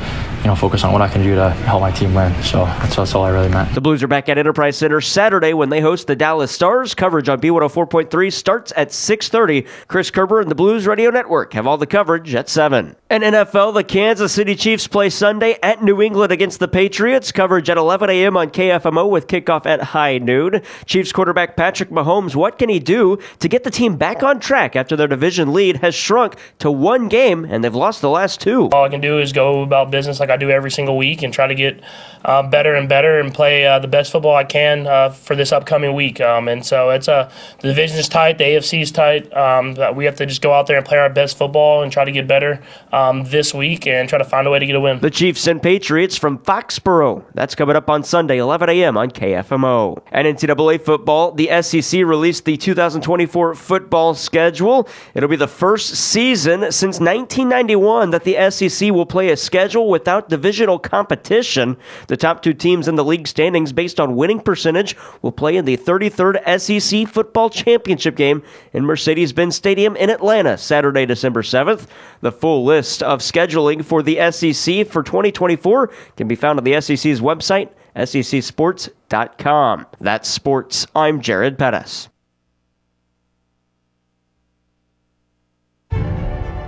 you know, focus on what I can do to help my team win. So that's, that's all I really meant. The Blues are back at Enterprise Center Saturday when they host the Dallas Stars. Coverage on B104.3 starts at 6:30. Chris Kerber and the Blues Radio Network have all the coverage at 7. And NFL, the Kansas City Chiefs play Sunday at New England against the Patriots. Coverage at 11 a.m. on KFMO with kickoff at high noon. Chiefs quarterback Patrick Mahomes, what can he do to get the team back on track after their division lead has shrunk to one game and they've lost the last two? All I can do is go about business like I do every single week and try to get uh, better and better and play uh, the best football I can uh, for this upcoming week. Um, and so it's uh, the division is tight, the AFC is tight. Um, we have to just go out there and play our best football and try to get better um, this week and try to find a way to get a win. The Chiefs and Patriots from Foxborough. That's coming up on Sunday, 11 a.m. on KFMO. And NCAA football, the SEC released the 2024 football schedule. It'll be the first season since 1991 that the SEC will play a schedule without divisional competition. The top two teams in the league standings, based on winning percentage, will play in the 33rd SEC football championship game in Mercedes Benz Stadium in Atlanta, Saturday, December 7th. The full list of scheduling for the SEC for 2024 can be found on the SEC's website, secsports.com. That's sports. I'm Jared Pettis.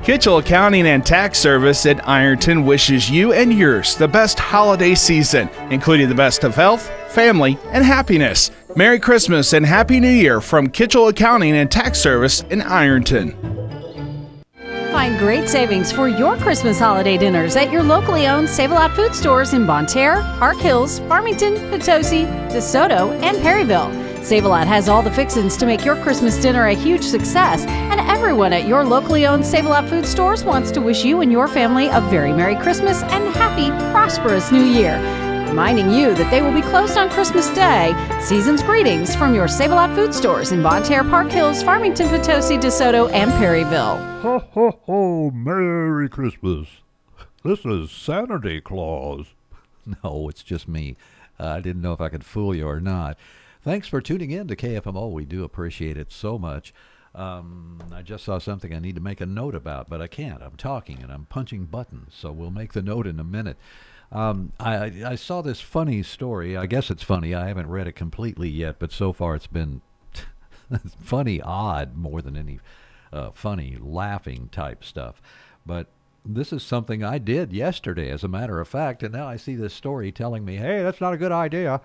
Kitchell Accounting and Tax Service in Ironton wishes you and yours the best holiday season, including the best of health, family, and happiness. Merry Christmas and Happy New Year from Kitchell Accounting and Tax Service in Ironton. Find great savings for your Christmas holiday dinners at your locally owned Save a Lot food stores in Bonne Terre, Park Hills, Farmington, Potosi, DeSoto, and Perryville. Save a Lot has all the fixins to make your Christmas dinner a huge success, and everyone at your locally owned Save a Lot food stores wants to wish you and your family a very Merry Christmas and happy, prosperous New Year. Reminding you that they will be closed on Christmas Day. Season's greetings from your Save a Lot food stores in Bonne Terre, Park Hills, Farmington, Potosi, DeSoto, and Perryville. Ho, ho, ho, Merry Christmas. This is Saturday Claus. No, it's just me. Uh, I didn't know if I could fool you or not. Thanks for tuning in to KFMO. We do appreciate it so much. Um, I just saw something I need to make a note about, but I can't. I'm talking and I'm punching buttons, so we'll make the note in a minute. Um, I, I saw this funny story. I guess it's funny. I haven't read it completely yet, but so far it's been funny, odd more than any uh, funny, laughing type stuff. But this is something I did yesterday, as a matter of fact, and now I see this story telling me, hey, that's not a good idea.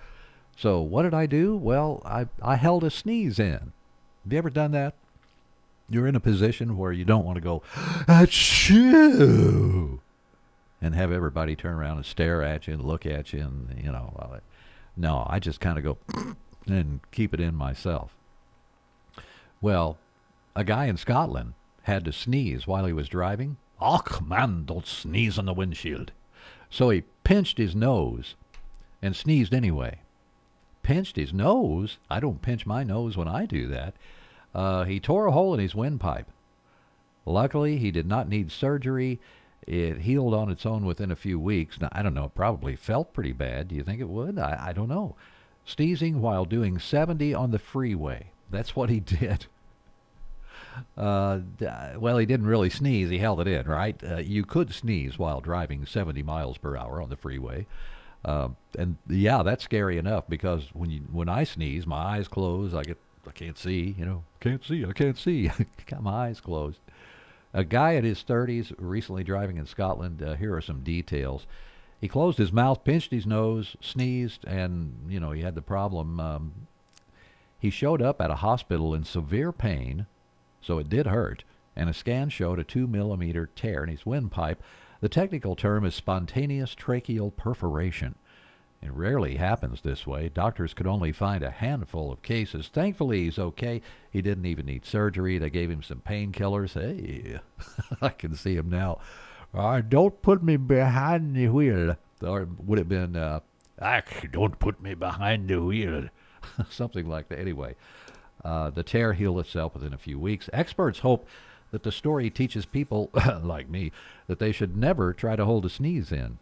So what did I do? Well, I, I held a sneeze in. Have you ever done that? You're in a position where you don't want to go, achoo, and have everybody turn around and stare at you and look at you and, you know, no, I just kind of go and keep it in myself. Well, a guy in Scotland had to sneeze while he was driving. Och, man, don't sneeze on the windshield. So he pinched his nose and sneezed anyway. Pinched his nose? I don't pinch my nose when I do that. Uh, he tore a hole in his windpipe. Luckily, he did not need surgery. It healed on its own within a few weeks. Now, I don't know, it probably felt pretty bad. Do you think it would? I, I don't know. Sneezing while doing 70 on the freeway. That's what he did. Uh, well, he didn't really sneeze. He held it in, right? Uh, you could sneeze while driving 70 miles per hour on the freeway. Uh, and yeah, that's scary enough because when you when I sneeze, my eyes close. I get I can't see. You know, can't see. I can't see. Got my eyes closed. A guy in his 30s, recently driving in Scotland. Uh, here are some details. He closed his mouth, pinched his nose, sneezed, and you know he had the problem. Um, he showed up at a hospital in severe pain, so it did hurt, and a scan showed a two millimeter tear in his windpipe. The technical term is spontaneous tracheal perforation. It rarely happens this way. Doctors could only find a handful of cases. Thankfully, he's okay. He didn't even need surgery. They gave him some painkillers. Hey, I can see him now. Uh, don't put me behind the wheel. Or would have been, uh, "Ach, don't put me behind the wheel. Something like that. Anyway, uh, the tear healed itself within a few weeks. Experts hope that the story teaches people, like me, that they should never try to hold a sneeze in.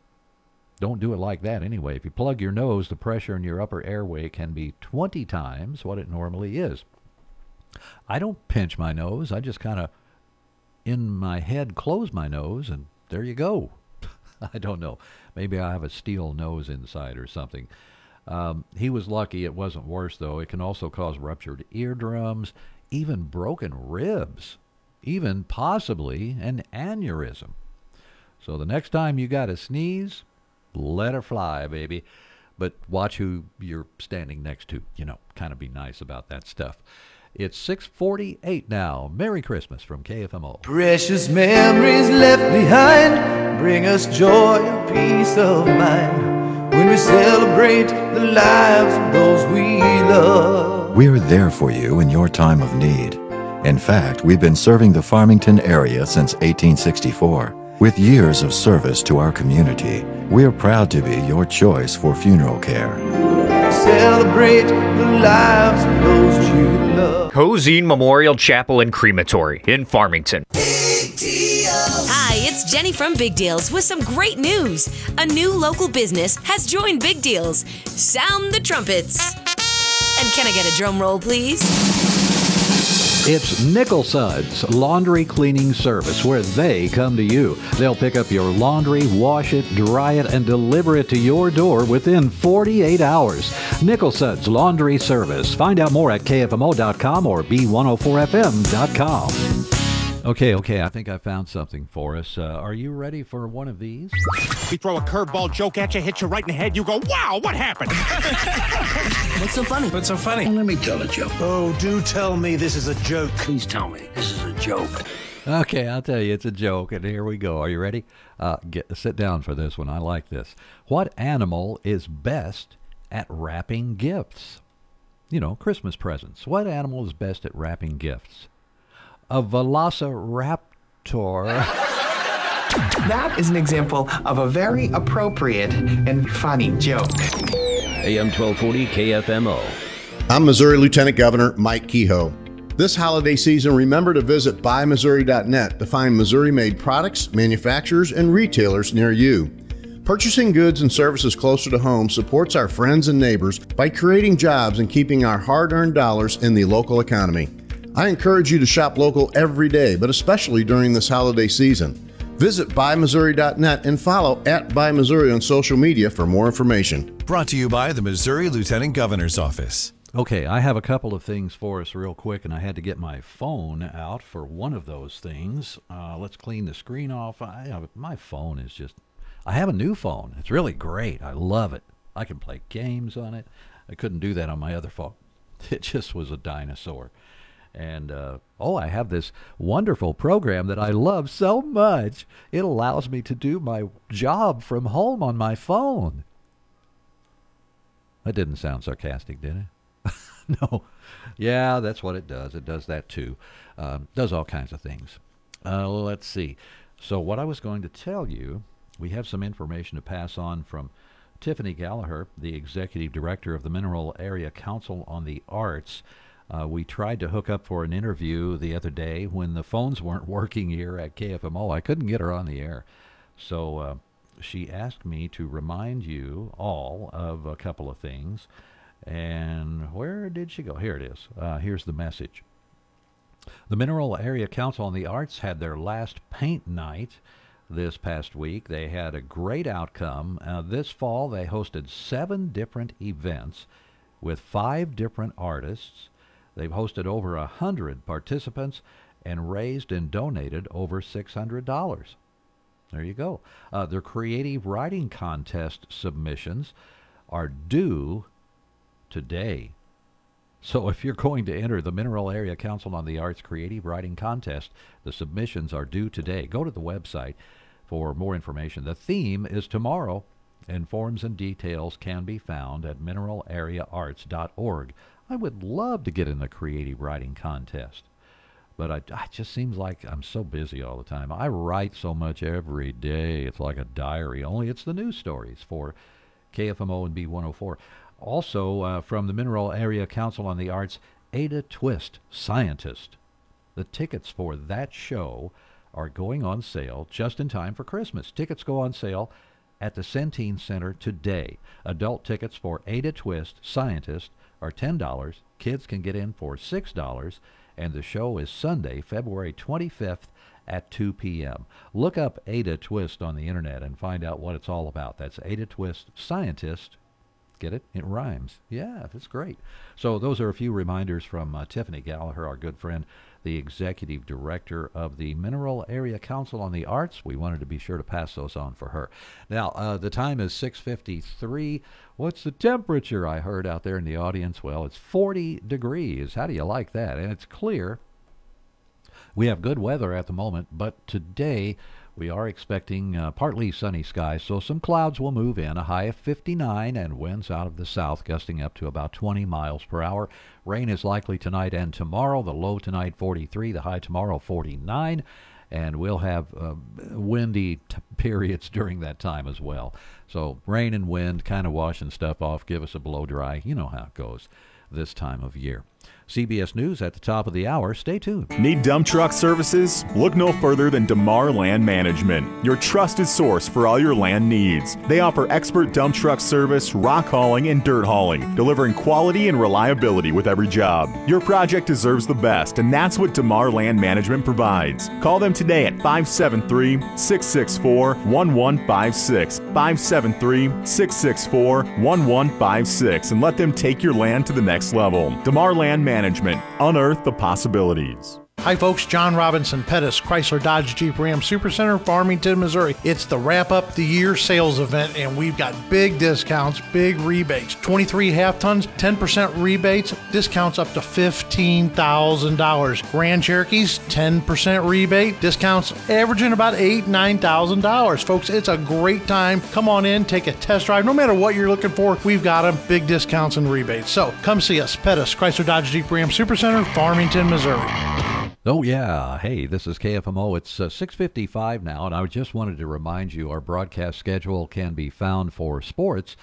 Don't do it like that anyway. If you plug your nose, the pressure in your upper airway can be 20 times what it normally is. I don't pinch my nose. I just kind of, in my head, close my nose, and there you go. I don't know. Maybe I have a steel nose inside or something. Um, he was lucky it wasn't worse, though. It can also cause ruptured eardrums, even broken ribs, even possibly an aneurysm. So the next time you got to sneeze, let her fly, baby. But watch who you're standing next to. You know, kind of be nice about that stuff. It's 648 now. Merry Christmas from KFMO. Precious memories left behind bring us joy and peace of mind when we celebrate the lives of those we love. We're there for you in your time of need. In fact, we've been serving the Farmington area since 1864. With years of service to our community, we're proud to be your choice for funeral care. Celebrate the lives of those you love. Cozean Memorial Chapel and Crematory in Farmington. Hi, it's Jenny from Big Deals with some great news. A new local business has joined Big Deals. Sound the trumpets. And can I get a drum roll, please? It's Nickel Suds Laundry Cleaning Service, where they come to you. They'll pick up your laundry, wash it, dry it, and deliver it to your door within 48 hours. Nickel Suds Laundry Service. Find out more at KFMO.com or B104FM.com. Okay, okay, I think I found something for us. Uh, are you ready for one of these? We throw a curveball joke at you, hit you right in the head. You go, wow, what happened? What's so funny? What's so funny? let me tell a joke. oh, do tell me this is a joke. Please tell me this is a joke. Okay, I'll tell you, it's a joke, and here we go. Are you ready? Uh, get sit down for this one. I like this. What animal is best at wrapping gifts? You know, Christmas presents. What animal is best at wrapping gifts? A velociraptor. That is an example of a very appropriate and funny joke. AM 1240 KFMO. I'm Missouri Lieutenant Governor Mike Kehoe. This holiday season, remember to visit buymissouri.net to find Missouri made products, manufacturers, and retailers near you. Purchasing goods and services closer to home supports our friends and neighbors by creating jobs and keeping our hard earned dollars in the local economy. I encourage you to shop local every day, but especially during this holiday season. Visit buymissouri.net and follow at Buy Missouri on social media for more information. Brought to you by the Missouri Lieutenant Governor's Office. Okay, I have a couple of things for us real quick, and I had to get my phone out for one of those things. Uh, let's clean the screen off. I, my phone is just. I have a new phone. It's really great. I love it. I can play games on it. I couldn't do that on my other phone. It just was a dinosaur. And uh, oh, I have this wonderful program that I love so much. It allows me to do my job from home on my phone. That didn't sound sarcastic, did it? no. Yeah, that's what it does. It does that too. Um, does all kinds of things. Uh, let's see. So, what I was going to tell you, we have some information to pass on from Tiffany Gallagher, the executive director of the Mineral Area Council on the Arts. Uh, we tried to hook up for an interview the other day when the phones weren't working here at KFMO. I couldn't get her on the air. So uh, she asked me to remind you all of a couple of things. And where did she go? Here it is. Uh, here's the message. The Mineral Area Council on the Arts had their last paint night this past week. They had a great outcome. Uh, this fall, they hosted seven different events with five different artists. They've hosted over a hundred participants and raised and donated over six hundred dollars. There you go. Uh, their creative writing contest submissions are due today. So if you're going to enter the Mineral Area Council on the Arts Creative Writing Contest, the submissions are due today. Go to the website for more information. The theme is tomorrow, and forms and details can be found at mineralareaarts.org. I would love to get in the creative writing contest. But I, it just seems like I'm so busy all the time. I write so much every day. It's like a diary, only it's the news stories for KFMO and B104. Also, uh, from the Mineral Area Council on the Arts, Ada Twist, scientist. The tickets for that show are going on sale just in time for Christmas. Tickets go on sale at the Centene Center today. Adult tickets for Ada Twist, scientist, are $10. Kids can get in for $6, and the show is Sunday, February 25th at 2 p.m. Look up Ada Twist on the internet and find out what it's all about. That's Ada Twist Scientist. Get it? It rhymes. Yeah, that's great. So those are a few reminders from uh, Tiffany Gallagher, our good friend the executive director of the Mineral Area Council on the Arts. We wanted to be sure to pass those on for her. Now, uh, the time is 6:53. What's the temperature I heard out there in the audience? Well, it's 40 degrees. How do you like that? And it's clear. We have good weather at the moment, but today we are expecting uh, partly sunny skies, so some clouds will move in, a high of 59, and winds out of the south gusting up to about 20 miles per hour. Rain is likely tonight and tomorrow. The low tonight 43, the high tomorrow 49, and we'll have uh, windy t- periods during that time as well. So rain and wind kind of washing stuff off, give us a blow dry. You know how it goes this time of year. CBS News at the top of the hour. Stay tuned. Need dump truck services? Look no further than DeMar Land Management, your trusted source for all your land needs. They offer expert dump truck service, rock hauling, and dirt hauling, delivering quality and reliability with every job. Your project deserves the best, and that's what DeMar Land Management provides. Call them today at 573 664 1156. 573 664 1156 and let them take your land to the next level. DeMar Land Management management. Unearth the possibilities. Hi, folks. John Robinson Pettis, Chrysler Dodge Jeep Ram Supercenter, Farmington, Missouri. It's the wrap up the year sales event, and we've got big discounts, big rebates. 23 half tons, 10% rebates, discounts up to $15,000. Grand Cherokees, 10% rebate, discounts averaging about eight, $9,000. Folks, it's a great time. Come on in, take a test drive. No matter what you're looking for, we've got them. Big discounts and rebates. So come see us, Pettis, Chrysler Dodge Jeep Ram Supercenter, Farmington, Missouri. Oh yeah, hey, this is KFMO. It's uh, 6:55 now, and I just wanted to remind you our broadcast schedule can be found for sports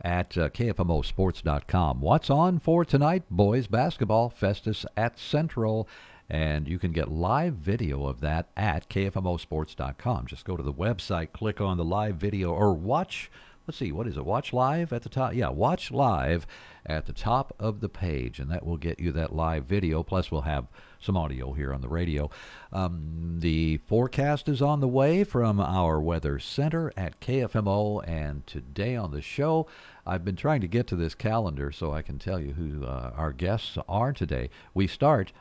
at uh, kfmosports.com. What's on for tonight? Boys basketball, Festus at Central, And you can get live video of that at kfmosports.com. Just go to the website, click on the live video, or watch. Let's see, what is it? Watch live at the top. Yeah, watch live at the top of the page, and that will get you that live video. Plus, we'll have some audio here on the radio. Um, the forecast is on the way from our weather center at KFMO, and today on the show, I've been trying to get to this calendar so I can tell you who uh, our guests are today. We start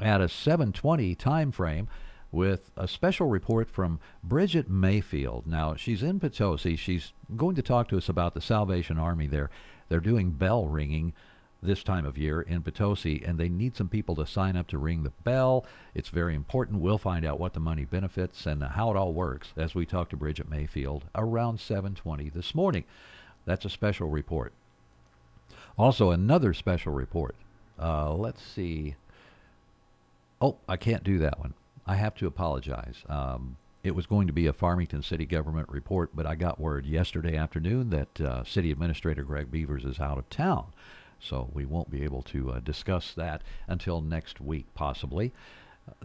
at a 7:20 time frame with a special report from Bridget Mayfield. Now, she's in Potosi. She's going to talk to us about the Salvation Army there. They're doing bell ringing this time of year in Potosi, and they need some people to sign up to ring the bell. It's very important. We'll find out what the money benefits and how it all works as we talk to Bridget Mayfield around 7:20 this morning. That's a special report. Also, another special report. Uh, let's see. Oh, I can't do that one. I have to apologize. Um, it was going to be a Farmington City government report, but I got word yesterday afternoon that uh, City Administrator Greg Beavers is out of town. So we won't be able to uh, discuss that until next week, possibly.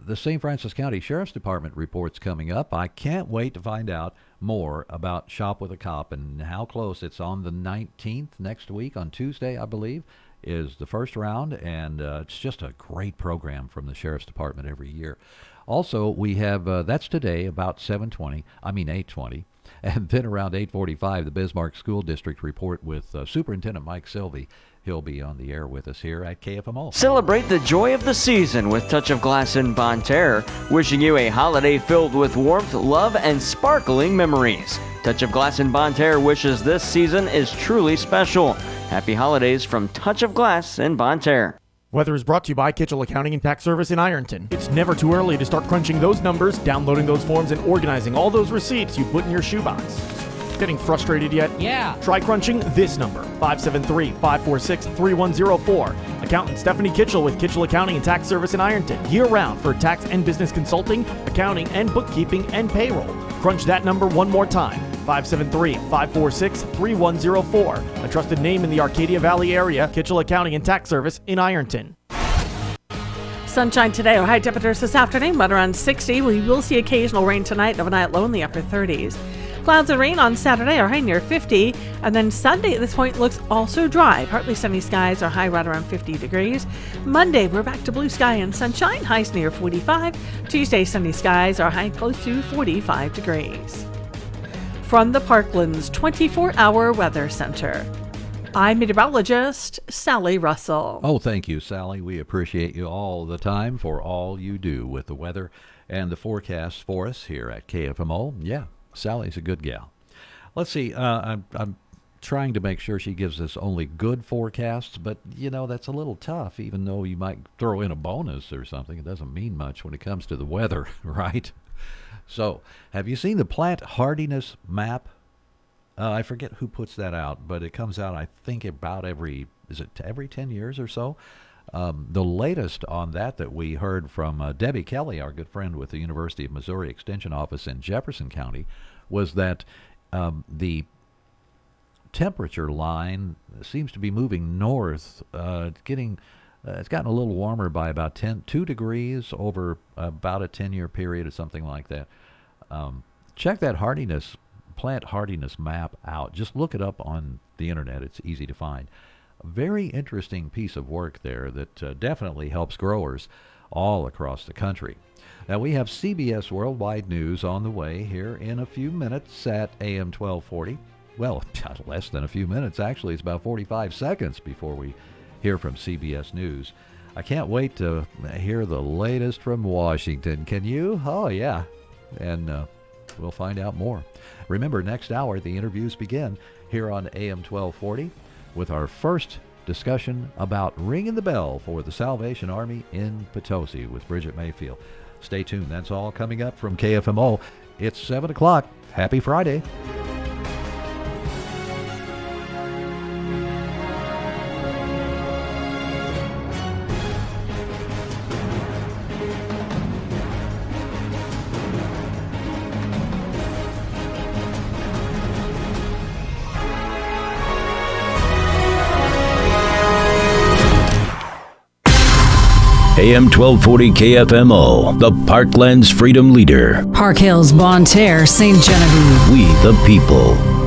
The St. Francois County Sheriff's Department report's coming up. I can't wait to find out more about Shop with a Cop and how close it's on the 19th next week on Tuesday, I believe is the first round, and uh, it's just a great program from the Sheriff's Department every year. Also, we have uh, that's today about 7:20. I mean 8:20, and then around 8:45, the Bismarck School District report with uh, Superintendent Mike Sylvie. He'll be on the air with us here at KFMO. Celebrate the joy of the season with Touch of Glass in Bonne Terre, wishing you a holiday filled with warmth, love, and sparkling memories. Touch of Glass in Bonne Terre wishes this season is truly special. Happy holidays from Touch of Glass in Bonne Terre. Weather is brought to you by Kitchell Accounting and Tax Service in Ironton. It's never too early to start crunching those numbers, downloading those forms, and organizing all those receipts you put in your shoebox. Getting frustrated yet? Yeah. Try crunching this number 573 546 3104. Accountant Stephanie Kitchell with Kitchell Accounting and Tax Service in Ironton. Year round for tax and business consulting, accounting, and bookkeeping and payroll. Crunch that number one more time 573 546 3104. A trusted name in the Arcadia Valley area, Kitchell Accounting and Tax Service in Ironton. Sunshine today, or high temperatures this afternoon, but around 60. We will see occasional rain tonight, overnight low in the upper 30s. Clouds and rain on Saturday are high near 50, and then Sunday at this point looks also dry. Partly sunny skies are high right around 50 degrees. Monday, we're back to blue sky and sunshine, highs near 45. Tuesday, sunny skies are high close to 45 degrees. From the Parklands 24 hour weather center. I'm meteorologist Sally Russell. Oh, thank you, Sally. We appreciate you all the time for all you do with the weather and the forecast for us here at KFMO. Yeah, Sally's a good gal. Let's see. Uh, I'm, I'm trying to make sure she gives us only good forecasts, but you know that's a little tough. Even though you might throw in a bonus or something, it doesn't mean much when it comes to the weather, right? So, have you seen the plant hardiness map? Uh, I forget who puts that out, but it comes out, I think, about every is it every ten years or so. Um, the latest on that that we heard from uh, Debbie Kelly, our good friend with the University of Missouri Extension Office in Jefferson County, was that um, the temperature line seems to be moving north. Uh, getting uh, it's gotten a little warmer by about 10, 2 degrees over about a 10 year period or something like that. Um, check that hardiness, plant hardiness map out. Just look it up on the internet. It's easy to find. A very interesting piece of work there that uh, definitely helps growers all across the country. Now we have CBS Worldwide News on the way here in a few minutes at AM 1240. Well, less than a few minutes actually. It's about 45 seconds before we hear from CBS News. I can't wait to hear the latest from Washington. Can you? Oh, yeah. And uh, we'll find out more. Remember, next hour, the interviews begin here on AM 1240 with our first discussion about ringing the bell for the Salvation Army in Potosi with Bridget Mayfield. Stay tuned. That's all coming up from KFMO. It's 7 o'clock. Happy Friday. AM 1240 KFMO, the Parkland's freedom leader. Park Hills, Bonne Terre, St. Genevieve. We the people.